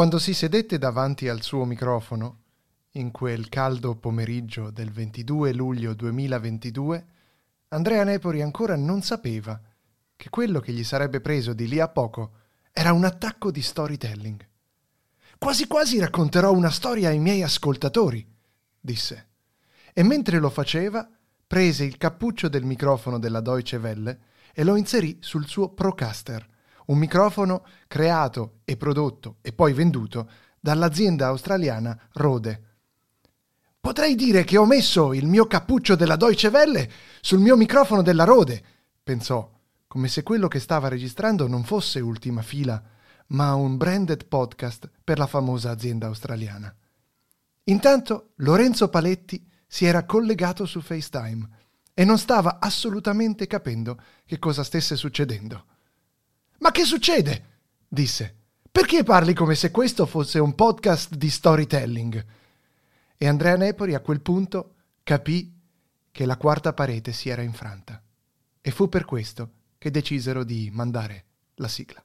Quando si sedette davanti al suo microfono, in quel caldo pomeriggio del 22 luglio 2022, Andrea Nepori ancora non sapeva che quello che gli sarebbe preso di lì a poco era un attacco di storytelling. Quasi quasi racconterò una storia ai miei ascoltatori, disse. E mentre lo faceva, prese il cappuccio del microfono della Deutsche Welle e lo inserì sul suo Procaster, un microfono creato e prodotto e poi venduto dall'azienda australiana Rode. Potrei dire che ho messo il mio cappuccio della Deutsche Welle sul mio microfono della Rode, pensò, come se quello che stava registrando non fosse ultima fila, ma un branded podcast per la famosa azienda australiana. Intanto Lorenzo Paletti si era collegato su FaceTime e non stava assolutamente capendo che cosa stesse succedendo. Ma che succede? disse. Perché parli come se questo fosse un podcast di storytelling? E Andrea Nepori a quel punto capì che la quarta parete si era infranta. E fu per questo che decisero di mandare la sigla.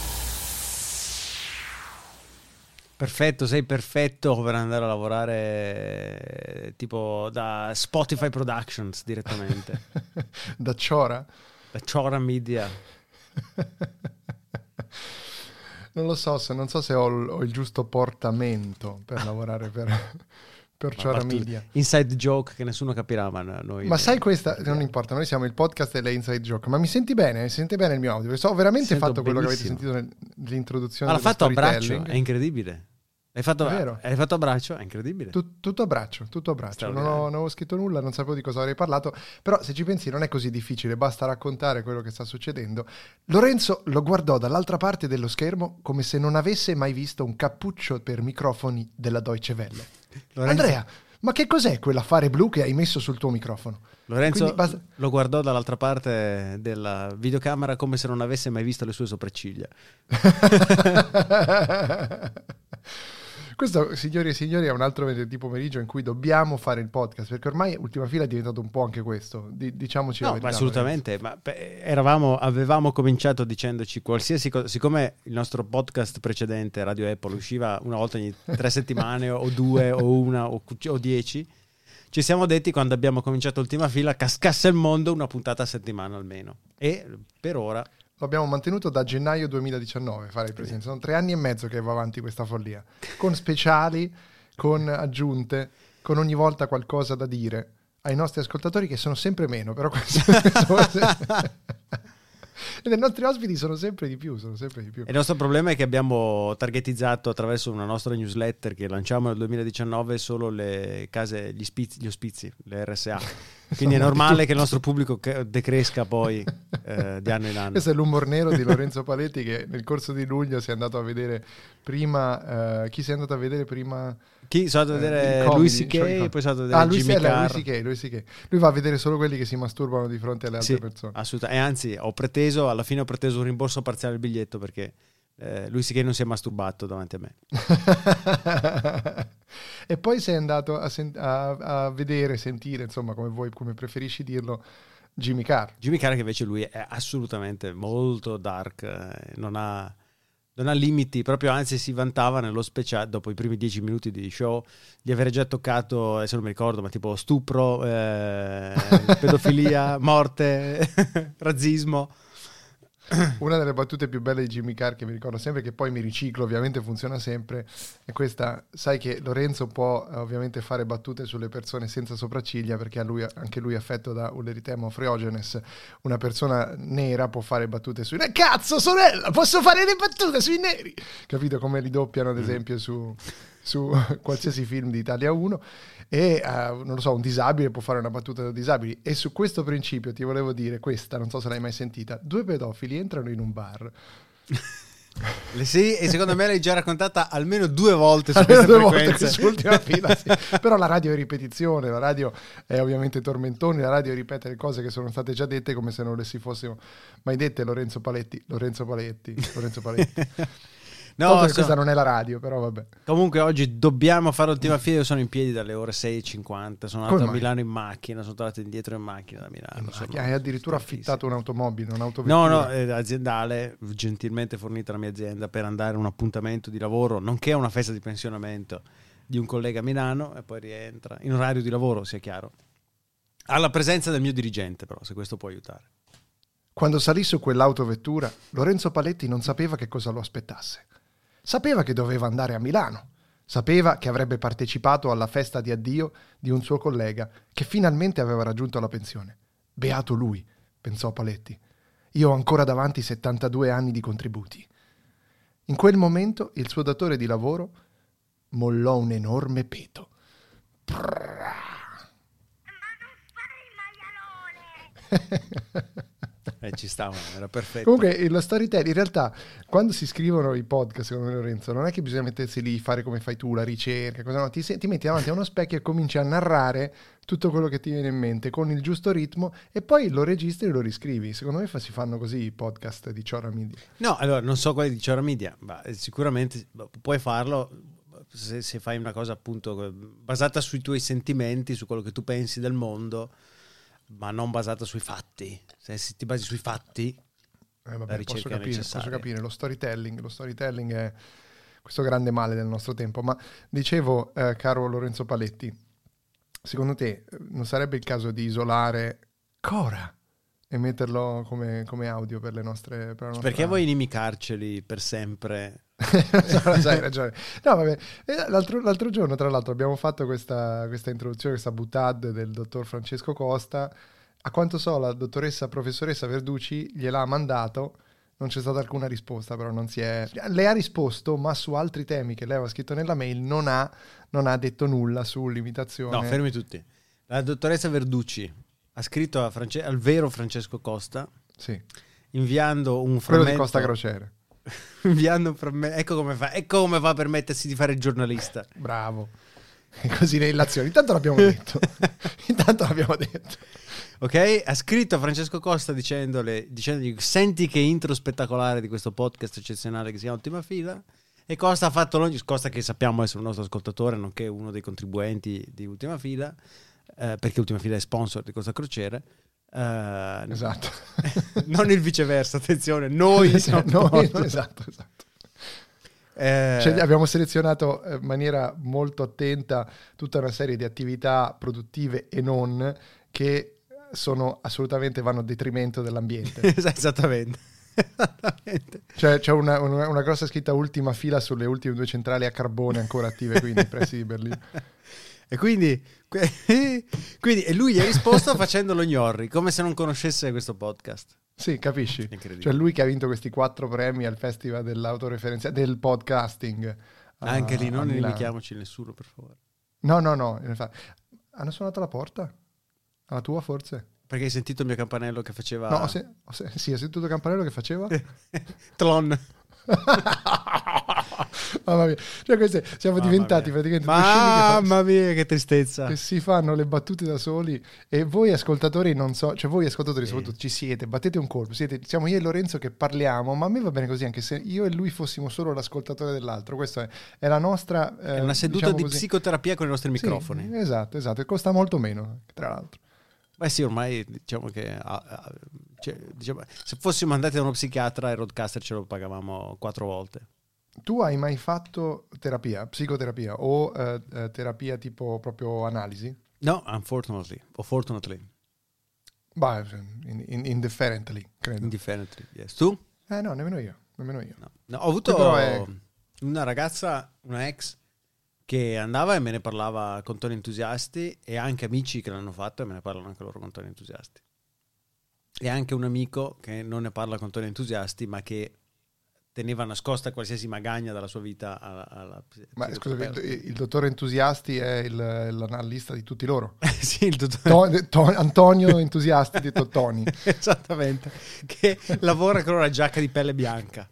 Perfetto, sei perfetto per andare a lavorare eh, tipo da Spotify Productions direttamente. da Ciora? Da Ciora Media. non lo so, se, non so se ho, ho il giusto portamento per lavorare per, per Ciora Media. Inside joke che nessuno capirà, ma noi... Ma sai questa, non importa, noi siamo il podcast delle inside joke, ma mi senti bene? Mi senti bene il mio audio? Perché ho veramente Sento fatto quello bellissimo. che avete sentito nell'introduzione Ma l'ha fatto a braccio, è incredibile. Hai fatto, hai fatto a braccio, è incredibile. Tu- tutto a braccio, tutto a braccio. Non ho, non avevo scritto nulla, non sapevo di cosa avrei parlato, però se ci pensi non è così difficile, basta raccontare quello che sta succedendo. Lorenzo lo guardò dall'altra parte dello schermo come se non avesse mai visto un cappuccio per microfoni della Deutsche Welle. Lorenzo- Andrea, ma che cos'è quell'affare blu che hai messo sul tuo microfono? Lorenzo basta- lo guardò dall'altra parte della videocamera come se non avesse mai visto le sue sopracciglia. Questo, signori e signori, è un altro venerdì pomeriggio in cui dobbiamo fare il podcast, perché ormai ultima fila è diventato un po' anche questo. Di- diciamoci No, verità. assolutamente. Ma beh, eravamo, avevamo cominciato dicendoci qualsiasi cosa. Siccome il nostro podcast precedente, Radio Apple, usciva una volta ogni tre settimane, o due, o una, o, o dieci, ci siamo detti quando abbiamo cominciato ultima fila, cascasse il mondo una puntata a settimana almeno. E per ora. Lo abbiamo mantenuto da gennaio 2019, fare il presidente. Sono tre anni e mezzo che va avanti questa follia. Con speciali, con aggiunte, con ogni volta qualcosa da dire ai nostri ascoltatori che sono sempre meno, però e i nostri ospiti sono sempre di più, sono sempre di più. E il nostro problema è che abbiamo targetizzato attraverso una nostra newsletter che lanciamo nel 2019 solo le case, gli, spizi, gli ospizi, le RSA. Quindi è normale che il nostro pubblico decresca poi eh, di anno in anno. Questo è l'umor nero di Lorenzo Paletti che nel corso di luglio si è andato a vedere prima... eh, chi si è andato a vedere prima? Chi sono andato a Eh, vedere comedy, Louis cioè C.K., comedy. poi sono andato a vedere Ah, lui, Jimmy Carr. lui, lui, lui va a vedere solo quelli che si masturbano di fronte alle altre Sì, persone. assolutamente. E anzi, ho preteso, alla fine ho preteso un rimborso parziale del biglietto perché eh, lui sì che non si è masturbato davanti a me. e poi sei andato a, sen- a- a vedere, sentire, insomma, come vuoi, come preferisci dirlo, Jimmy Carr. Jimmy Carr che invece lui è assolutamente molto dark, eh, non ha, non ha limiti, proprio anzi si vantava nello speciale, dopo i primi dieci minuti di show, di avere già toccato, adesso non mi ricordo, ma tipo stupro, eh, pedofilia, morte, razzismo. Una delle battute più belle di Jimmy Carr che mi ricordo sempre, che poi mi riciclo, ovviamente funziona sempre, è questa, sai che Lorenzo può eh, ovviamente fare battute sulle persone senza sopracciglia, perché lui- anche lui è affetto da un eritema freogenes, una persona nera può fare battute sui cazzo sorella, posso fare le battute sui neri, capito come li doppiano ad esempio su, su qualsiasi film di Italia 1 e eh, non lo so, un disabile può fare una battuta da disabili e su questo principio ti volevo dire questa, non so se l'hai mai sentita, due pedofili entrano in un bar. Sì, e secondo me l'hai già raccontata almeno due volte su Almeno due volte frequenze. sull'ultima fila, sì. però la radio è ripetizione, la radio è ovviamente tormentoni, la radio ripete le cose che sono state già dette come se non le si fossero mai dette Lorenzo Paletti, Lorenzo Paletti, Lorenzo Paletti. No, so- questa non è la radio, però vabbè. Comunque oggi dobbiamo fare l'ultima fila. Io sono in piedi dalle ore 6.50. Sono andato a? Milano in macchina. Sono tornato indietro in macchina da Milano. Ma sono che hai addirittura affittato un'automobile, un'autovettura. No, no, è aziendale, gentilmente fornita la mia azienda per andare a un appuntamento di lavoro, nonché a una festa di pensionamento di un collega a Milano e poi rientra in orario di lavoro, sia chiaro. Alla presenza del mio dirigente, però, se questo può aiutare. Quando salì su quell'autovettura, Lorenzo Paletti non sapeva che cosa lo aspettasse. Sapeva che doveva andare a Milano. Sapeva che avrebbe partecipato alla festa di addio di un suo collega che finalmente aveva raggiunto la pensione. Beato lui, pensò Paletti. Io ho ancora davanti 72 anni di contributi. In quel momento il suo datore di lavoro mollò un enorme peto. Eh, ci stava, era perfetto. Comunque lo storytelling, in realtà, quando si scrivono i podcast, secondo me Lorenzo, non è che bisogna mettersi lì, fare come fai tu, la ricerca, cosa no, ti, ti metti davanti a uno specchio e cominci a narrare tutto quello che ti viene in mente con il giusto ritmo e poi lo registri e lo riscrivi. Secondo me fa- si fanno così i podcast di Chora Media. No, allora non so quelli di Chora Media, ma eh, sicuramente boh, puoi farlo se, se fai una cosa appunto eh, basata sui tuoi sentimenti, su quello che tu pensi del mondo, ma non basata sui fatti. Se, ti basi sui fatti, Eh, vabbè, posso capire, posso capire, lo storytelling, lo storytelling è questo grande male del nostro tempo. Ma dicevo, eh, caro Lorenzo Paletti, secondo te eh, non sarebbe il caso di isolare Cora e metterlo come, come audio per le nostre... Per perché vuoi inimicarceli per sempre? No, hai ragione. No, vabbè. Eh, L'altro, l'altro giorno, tra l'altro, abbiamo fatto questa, questa introduzione, questa butad del dottor Francesco Costa. A quanto so, la dottoressa professoressa Verducci gliel'ha mandato. Non c'è stata alcuna risposta, però non si è. Le ha risposto, ma su altri temi che lei aveva scritto nella mail non ha, non ha detto nulla sull'imitazione. No, fermi tutti. La dottoressa Verducci ha scritto a France- al vero Francesco Costa Sì, inviando un quello di frammento Costa Crociere. inviando un frammento ecco come fa ecco come fa a permettersi di fare il giornalista Bravo. Così le illazioni. Intanto l'abbiamo detto. Intanto l'abbiamo detto. ok ha scritto Francesco Costa dicendole, dicendogli senti che intro spettacolare di questo podcast eccezionale che si chiama Ultima Fila e Costa ha fatto l'ogni Costa che sappiamo essere un nostro ascoltatore nonché uno dei contribuenti di Ultima Fila eh, perché Ultima Fila è sponsor di Costa Crociere eh, Esatto. non il viceversa attenzione noi siamo Noi- esatto, esatto. Eh, Cioè, abbiamo selezionato eh, in maniera molto attenta tutta una serie di attività produttive e non che sono assolutamente vanno a detrimento dell'ambiente. esattamente esattamente Cioè, c'è una, una- una grossa scritta ultima fila sulle ultime due centrali a carbone ancora attive qui nei pressi di Berlino. E quindi, quindi e lui gli ha risposto facendolo gnorri, come se non conoscesse questo podcast. Sì, capisci? Cioè, lui che ha vinto questi quattro premi al festival dell'autoreferenziale del podcasting. a- Anche lì, a non inimichiamoci nessuno, per favore. No, no, no. Hanno suonato alla porta? Alla tua, forse? Perché hai sentito il mio campanello che faceva... No, ho se- ho se- sì, ho sentito il campanello che faceva. Tlon. Mamma mia, cioè queste, siamo Mamma diventati mia. praticamente Mamma mia, che tristezza. che si fanno le battute da soli e voi ascoltatori non so, cioè voi ascoltatori Sì. soprattutto ci siete, battete un colpo, siete, siamo io e Lorenzo che parliamo, ma a me va bene così anche se io e lui fossimo solo l'ascoltatore dell'altro, questa è, è la nostra... È eh, una seduta diciamo di così- psicoterapia con i nostri Sì, microfoni. esatto, esatto, e costa molto meno, tra l'altro. Beh sì, ormai diciamo che... cioè, diciamo, se fossimo andati da uno psichiatra, il roadcaster ce lo pagavamo quattro volte. Tu hai mai fatto terapia, psicoterapia o eh, terapia tipo proprio analisi? No, unfortunately. O fortunately. Beh, in- in- indifferently, credo. Indifferently, yes. Tu? Eh no, nemmeno io, nemmeno io. No. No, ho avuto è- una ragazza, una ex, che andava e me ne parlava con toni entusiasti e anche amici che l'hanno fatto e me ne parlano anche loro con toni entusiasti. E anche un amico che non ne parla con toni entusiasti ma che teneva nascosta qualsiasi magagna dalla sua vita alla, alla Ma scusa, il, il, dottore Entusiasti è il, l'analista di tutti loro. sì, il dottore... To, to, Antonio Entusiasti di Tottoni. Esattamente, che lavora con una giacca di pelle bianca.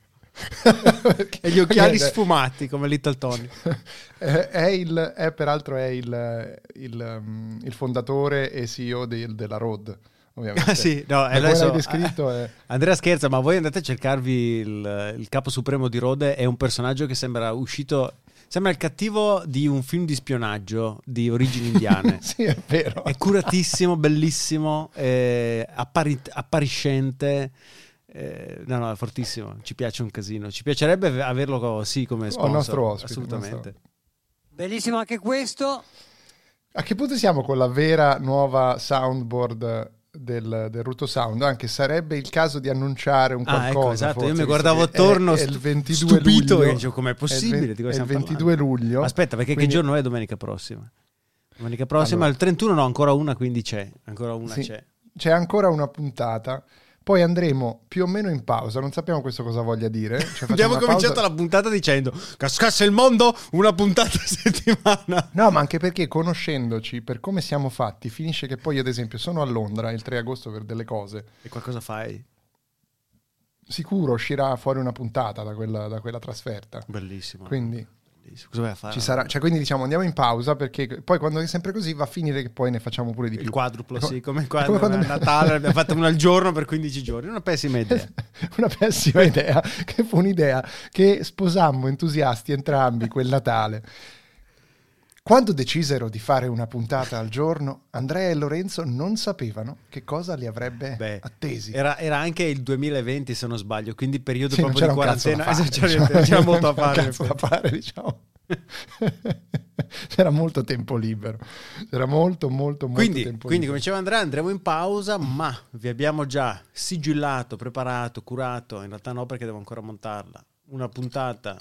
e gli occhiali sfumati come Little Tony. è, il, è, peraltro è il, il, um, il fondatore e CEO del, della Road ovviamente. Sì, no, adesso, descritto è... Andrea scherza, ma voi andate a cercarvi il, il, capo supremo di Rode, è un personaggio che sembra uscito... Sembra il cattivo di un film di spionaggio di origini indiane. sì, è vero. È curatissimo, bellissimo, è appari- appariscente. Eh, no, no, è fortissimo. Ci piace un casino. Ci piacerebbe averlo sì come sponsor. O nostro ospite. Assolutamente. Nostro... Bellissimo anche questo. A che punto siamo con la vera nuova soundboard del, del Ruto Sound, anche sarebbe il caso di annunciare un qualcosa. Ah, ecco, esatto, forse, io mi guardavo attorno è, è il 22 stupito luglio, e dicevo com'è possibile? È, il 22 luglio. Aspetta, perché quindi... che giorno è domenica prossima? Domenica prossima, allora. il 31 no, ancora una, quindi c'è, ancora una sì, c'è. C'è ancora una puntata poi andremo più o meno in pausa, non sappiamo questo cosa voglia dire. Cioè Abbiamo cominciato pausa... la puntata dicendo cascasse il mondo, una puntata a settimana. No, ma anche perché conoscendoci, per come siamo fatti, finisce che poi ad esempio sono a Londra il 3 agosto per delle cose. E qualcosa fai? Sicuro uscirà fuori una puntata da quella, da quella trasferta. Bellissimo. Quindi Cosa vai a fare? Ci sarà, cioè, quindi diciamo andiamo in pausa perché poi quando è sempre così va a finire che poi ne facciamo pure di più. Il quadruplo, sì, come, quando, come quando a Natale abbiamo fatto uno al giorno per 15 giorni, una pessima idea. una pessima idea, che fu un'idea che sposammo entusiasti entrambi quel Natale. Quando decisero di fare una puntata al giorno, Andrea e Lorenzo non sapevano che cosa li avrebbe Beh, attesi. Era, era, anche il 2020, se non sbaglio, quindi periodo sì, proprio di quarantena. Fare, c'era, c'era, c'era molto da fare. da fare diciamo. c'era molto tempo libero. C'era molto, molto, molto quindi, tempo quindi, libero. come diceva Andrea, andremo in pausa, ma vi abbiamo già sigillato, preparato, curato. In realtà no, perché devo ancora montarla. Una puntata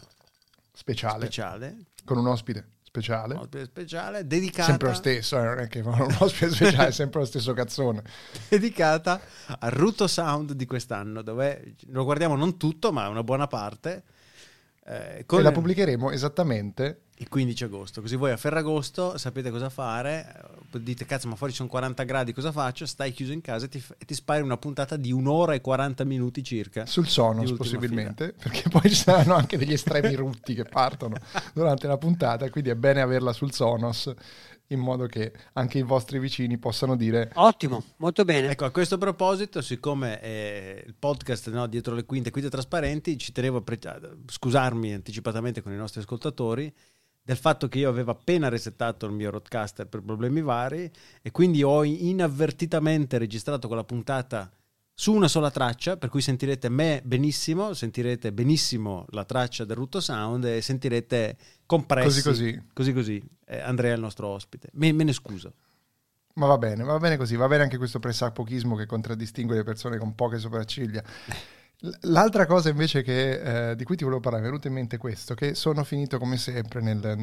speciale, speciale. con un ospite speciale. Un ospite speciale dedicata... Sempre lo stesso, eh, non è che un ospite speciale, sempre lo stesso cazzone. dedicata al Ruto Sound di quest'anno, dove lo guardiamo non tutto, ma una buona parte. Eh, e la pubblicheremo esattamente il 15 agosto. Così voi a Ferragosto sapete cosa fare. Eh, dite, cazzo, ma fuori sono 40 gradi, cosa faccio? Stai chiuso in casa e ti, e ti spari una puntata di un'ora e 40 minuti circa. Sul Sonos, possibilmente, fila. perché poi ci saranno anche degli estremi rutti che partono durante la puntata. Quindi è bene averla sul Sonos in modo che anche i vostri vicini possano dire ottimo, molto bene. Ecco, a questo proposito, siccome eh, il podcast no, dietro le quinte, quinte trasparenti, ci tenevo a pre- scusarmi anticipatamente con i nostri ascoltatori del fatto che io avevo appena resettato il mio roadcaster per problemi vari e quindi ho inavvertitamente registrato quella puntata su una sola traccia, per cui sentirete me benissimo, sentirete benissimo la traccia del Rutto Sound e sentirete compressi. Così così. Così così. Eh, Andrea è il nostro ospite. Me, me, ne scuso. Ma va bene, va bene così, va bene anche questo pressapochismo che contraddistingue le persone con poche sopracciglia. L'altra cosa invece che, eh, di cui ti volevo parlare, mi è venuto in mente questo, che sono finito come sempre nel,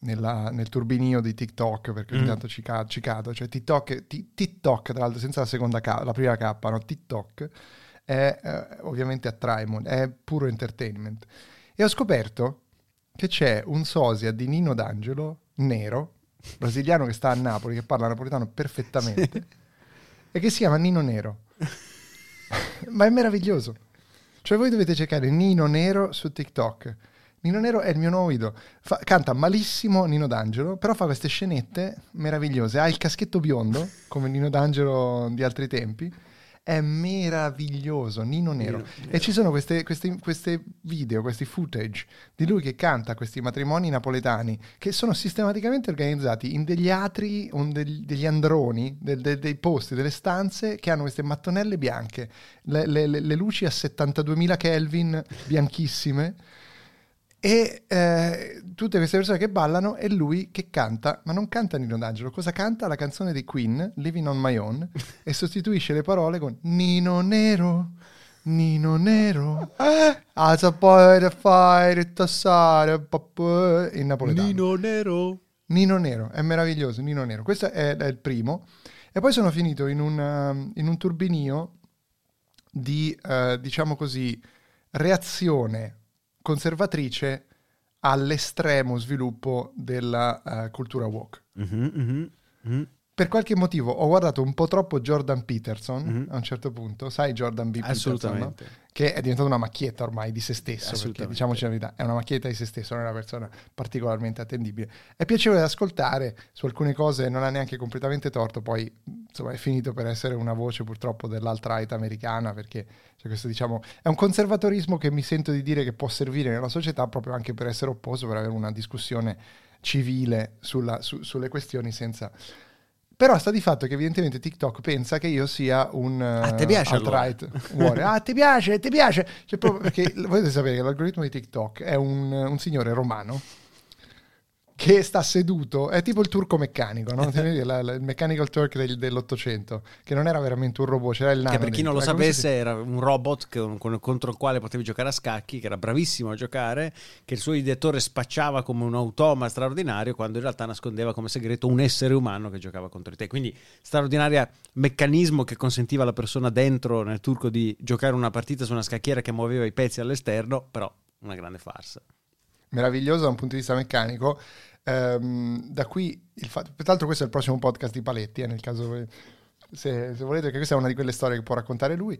nella, nel turbinio di TikTok, perché ogni mm. tanto ci, cado, ci cado, cioè TikTok, t- TikTok tra l'altro senza la seconda K, la prima K, no? TikTok è eh, ovviamente attrae, è puro entertainment. E ho scoperto che c'è un sosia di Nino D'Angelo, nero, brasiliano che sta a Napoli, che parla napoletano perfettamente, sì. e che si chiama Nino Nero. Ma è meraviglioso. Cioè voi dovete cercare Nino Nero su TikTok. Nino Nero è il mio nuovo idolo. Fa, canta malissimo Nino D'Angelo, però fa queste scenette meravigliose. Ha il caschetto biondo, come Nino D'Angelo di altri tempi, è meraviglioso, Nino Nero. Nero, Nero. E ci sono queste, queste, queste, video, questi footage di lui che canta questi matrimoni napoletani che sono sistematicamente organizzati in degli atri, degli, degli androni, del, de, dei posti, delle stanze che hanno queste mattonelle bianche, le, le, le luci a 72.000 Kelvin bianchissime e eh, tutte queste persone che ballano e lui che canta, ma non canta Nino D'Angelo, cosa canta? La canzone di Queen, Living on My Own, e sostituisce le parole con Nino Nero, Nino Nero, as a boy to fire tassare in napoletano. Nino Nero. Nino Nero, è meraviglioso, Nino Nero. Questo è, è il primo. E poi sono finito in un, in un turbinio di, uh, diciamo così, reazione conservatrice all'estremo sviluppo della eh, cultura woke. Mhm, mhm, mhm. Per qualche motivo ho guardato un po' troppo Jordan Peterson Mhm. a un certo punto, sai Jordan B. Peterson, no? Che è diventato una macchietta ormai di se stesso, perché diciamoci la verità, è una macchietta di se stesso, non è una persona particolarmente attendibile. È piacevole da ascoltare, su alcune cose non ha neanche completamente torto, poi insomma è finito per essere una voce purtroppo dell'alt-right americana, perché c'è questo diciamo, è un conservatorismo che mi sento di dire che può servire nella società proprio anche per essere opposto, per avere una discussione civile sulla- su- sulle questioni senza... Però sta di fatto che evidentemente TikTok pensa che io sia un Ah, ti piace allora? alt-right warrior. Ah, ti piace, ti piace. Cioè, proprio perché volete sapere che l'algoritmo di TikTok è un, un signore romano che sta seduto, è tipo il turco meccanico, no? La- la- il mechanical turk del- dell'Ottocento, che non era veramente un robot, c'era il nano. Che per chi non lo sapesse era un robot che- con- contro il quale potevi giocare a scacchi, che era bravissimo a giocare, che il suo ideatore spacciava come un automa straordinario quando in realtà nascondeva come segreto un essere umano che giocava contro di te. Quindi straordinario meccanismo che consentiva alla persona dentro nel turco di giocare una partita su una scacchiera che muoveva i pezzi all'esterno, però una grande farsa. Meraviglioso da un punto di vista meccanico. Ehm, da qui il fatto, peraltro, questo è il prossimo podcast di Paletti. eh, nel caso se, se volete, che questa è una di quelle storie che può raccontare lui.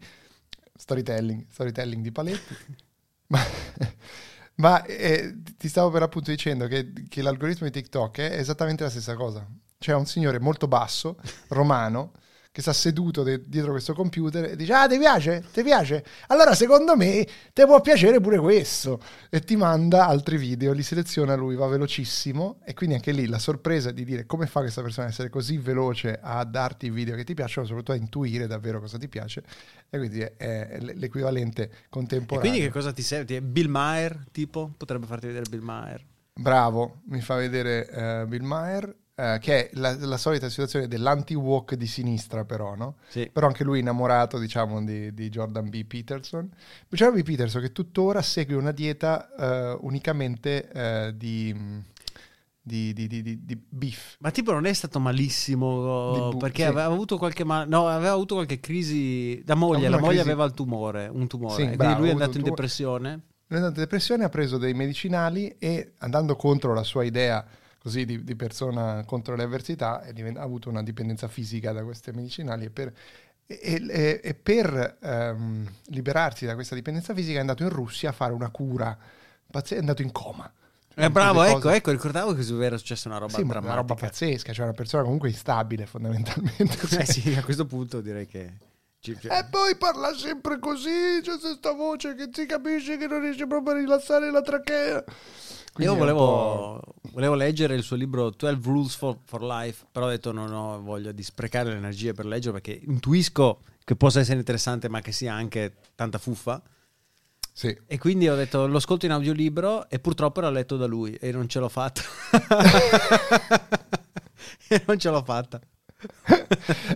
Storytelling, storytelling di Paletti. ma ma, eh, ti stavo per appunto dicendo che, che l'algoritmo di TikTok è esattamente la stessa cosa. C'è un signore molto basso, romano, che sta seduto de- dietro questo computer e dice: Ah, ti piace? Ti piace? Allora, secondo me, ti può piacere pure questo. E ti manda altri video, li seleziona lui, va velocissimo. E quindi anche lì la sorpresa di dire come fa questa persona a essere così veloce a darti i video che ti piacciono, soprattutto a intuire davvero cosa ti piace. E quindi è, l'equivalente E contemporaneo. quindi che cosa ti serve? Bill Maher, tipo? Potrebbe farti vedere Bill Maher. Bravo, mi fa vedere eh, Bill Maher, eh, che è la, la solita situazione dell'anti-walk di sinistra, però, no? Sì. Però anche lui innamorato, diciamo, di, di Jordan B. Peterson. Jordan B. Peterson che tuttora segue una dieta eh, unicamente eh, di, di, di, di, di- beef. Ma tipo non è stato malissimo bu- perché sì. aveva avuto qualche mal- no, aveva avuto qualche crisi da moglie, la moglie crisi- aveva il tumore, un tumore, Sì, e quindi bravo, lui è andato in depressione. Lui è andato in depressione, ha preso dei medicinali e andando contro la sua idea così di, di persona contro le avversità divent- ha avuto una dipendenza fisica da questi medicinali e per, e- e- e per ehm, liberarsi da questa dipendenza fisica è andato in Russia a fare una cura, è andato in coma. Eh, bravo, ecco, cose- ecco, ricordavo che era successa una roba Sì, ma una drammatica. roba pazzesca, cioè una persona comunque instabile fondamentalmente. Eh sì, a questo punto direi che ci- E poi parla sempre così, c'è questa voce che si capisce che non riesce proprio a rilassare la trachea. Quindi Io volevo, volevo leggere il suo libro 12 Rules for, for Life, però ho detto non ho voglia di sprecare le energie per leggerlo perché intuisco che possa essere interessante ma che sia anche tanta fuffa. Sì. E quindi ho detto lo ascolto in audiolibro e purtroppo era letto da lui e non ce l'ho fatta. e non ce l'ho fatta.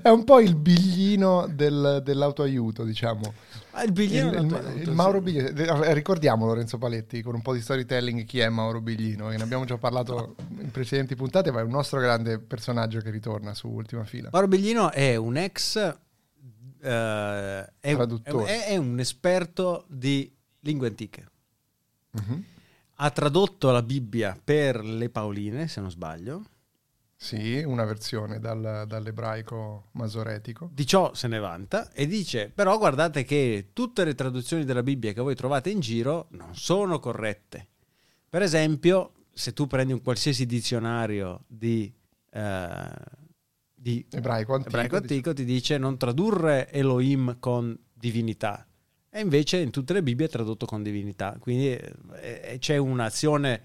È un po' il biglino del- dell'autoaiuto, diciamo. Ma il biglietto il, il- il Mauro Biglino. Eh, Ricordiamo Lorenzo Paletti con un po' di storytelling chi è Mauro Biglino, ne abbiamo già parlato in precedenti puntate, ma è un nostro grande personaggio che ritorna su Ultima Fila. Mauro Biglino è un ex eh, è, Traduttore. è- è un esperto di lingue antiche. Mhm. Ha tradotto la Bibbia per le Paoline, se non sbaglio. Sì, una versione dal- dall'ebraico masoretico. Di ciò se ne vanta e dice: Però guardate che tutte le traduzioni della Bibbia che voi trovate in giro non sono corrette. Per esempio, se tu prendi un qualsiasi dizionario di, eh, di Ebraico antico. ebraico antico, ti dice non tradurre Elohim con divinità. E invece in tutte le Bibbie è tradotto con divinità. Quindi eh, eh, c'è un'azione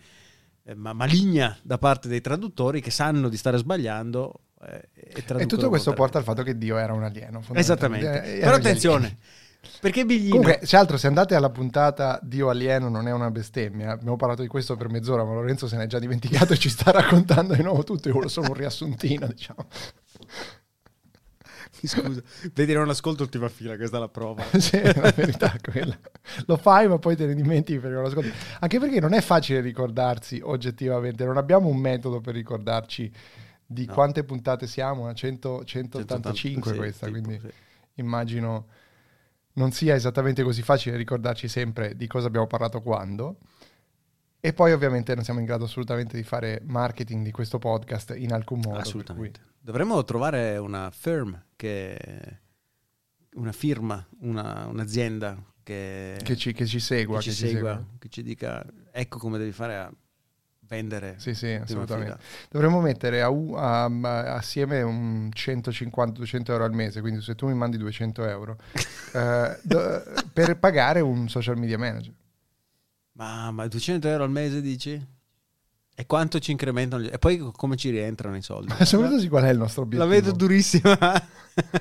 eh, ma- maligna da parte dei traduttori che sanno di stare sbagliando. eh, e, E tutto questo porta al fatto che Dio era un alieno. Esattamente. Eh, Però attenzione, perché Biglino... Comunque, se altro, se andate alla puntata Dio alieno non è una bestemmia, abbiamo parlato di questo per mezz'ora, ma Lorenzo se n'è già dimenticato e ci sta raccontando di nuovo tutto, io volevo solo un riassuntino, diciamo. Scusa, vedi non ascolto ultima fila, questa è la prova. sì, la verità è quella. Lo fai ma poi te ne dimentichi perché non ascolti. Anche perché non è facile ricordarsi oggettivamente, non abbiamo un metodo per ricordarci di No. quante puntate siamo, a 100 185 180, sì, questa, tipo, quindi sì. immagino... non sia esattamente così facile ricordarci sempre di cosa abbiamo parlato quando. E poi ovviamente non siamo in grado assolutamente di fare marketing di questo podcast in alcun modo. Assolutamente. Dovremmo trovare una firm che una firma, una- un'azienda che, Che ci, che ci segua. che ci che ci segua, segua. che ci dica ecco come devi fare a vendere. Sì, sì, assolutamente. fila. Dovremmo mettere a a- a- assieme un 150-200 euro al mese, quindi se tu mi mandi 200 euro, eh, do- per pagare un social media manager. Ma, ma 200 euro al mese dici? E quanto ci incrementano? gli- E poi come ci rientrano i soldi? Soprattutto sì, qual è il nostro La obiettivo. vedo durissima.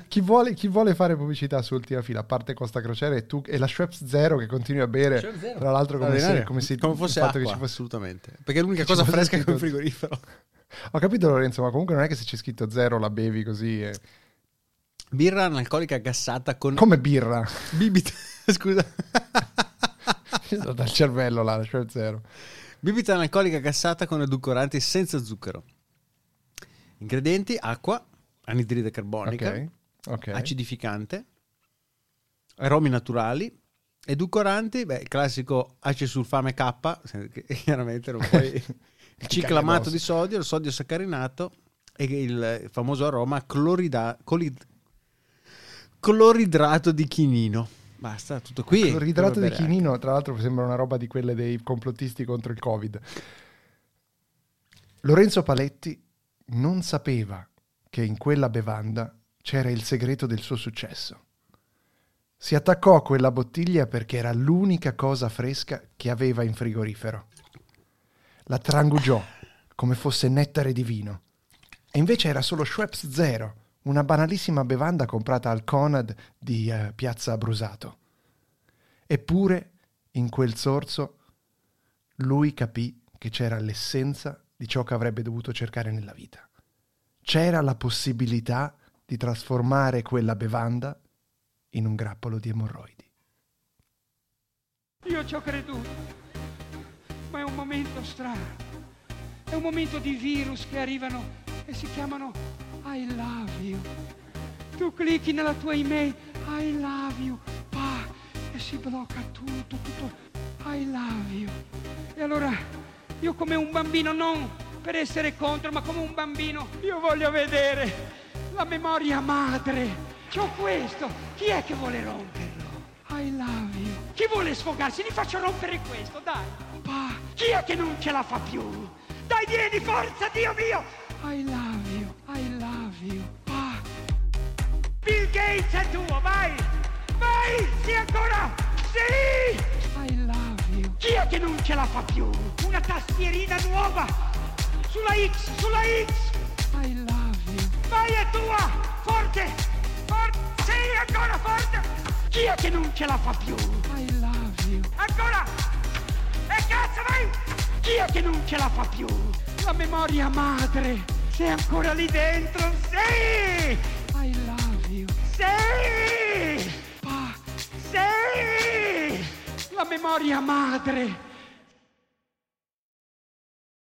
Chi vuole, chi vuole fare pubblicità su Ultima Fila, a parte Costa Crociere e tu e la Schweppes Zero che continui a bere, tra l'altro come se, come se Come il fosse fatto acqua, che ci fosse... assolutamente. Perché è l'unica cosa fresca che ho in frigorifero. Ho capito Lorenzo, ma comunque non è che se c'è scritto zero la bevi così. e- Birra analcolica gassata con Come birra. bibita. Scusa. Dal cervello là, la Schweppes Zero. Bibita analcolica gassata con edulcoranti senza zucchero. Ingredienti: acqua, anidride carbonica, Ok. ok. acidificante, aromi naturali, edulcoranti, beh, il classico acesulfame K, chiaramente non puoi il ciclamato di sodio, il sodio saccarinato e il famoso aroma clorida, colid- cloridrato di chinino. Basta, tutto qui. Cloridrato di Dovrebbe bere chinino, tra l'altro sembra una roba di quelle dei complottisti contro il Covid. Lorenzo Paletti non sapeva che in quella bevanda c'era il segreto del suo successo. Si attaccò a quella bottiglia perché era l'unica cosa fresca che aveva in frigorifero. La trangugiò come fosse nettare di vino. E invece era solo Schweppes Zero, una banalissima bevanda comprata al Conad di eh, Piazza Abrusato. Eppure, in quel sorso, lui capì che c'era l'essenza di ciò che avrebbe dovuto cercare nella vita. C'era la possibilità di trasformare quella bevanda in un grappolo di emorroidi. Io ci ho creduto, ma è un momento strano. È un momento di virus che arrivano e si chiamano I love you. Tu clicchi nella tua email I love you, pa, e si blocca tutto, tutto I love you. E allora io come un bambino, non per essere contro, ma come un bambino, io voglio vedere la memoria madre. C'ho questo, chi è che vuole romperlo? I love you. Chi vuole sfogarsi? Gli faccio rompere questo, dai. Pa, chi è che non ce la fa più? Dai, vieni, forza, Dio mio! I love you, I love you. Pa. Bill Gates è tuo, vai! Vai! Sì, ancora! Sì! I love you. Chi è che non ce la fa più? Una tastierina nuova! Sulla X, sulla X! I love you. Vai, è tua! Forte! Forte! Sì, ancora forte! Chi è che non ce la fa più? I love you. Ancora! E cazzo, vai! Chi è che non ce la fa più? La memoria madre! Sei ancora lì dentro? Sì! I love you. Sì! Pa, sì! La memoria madre!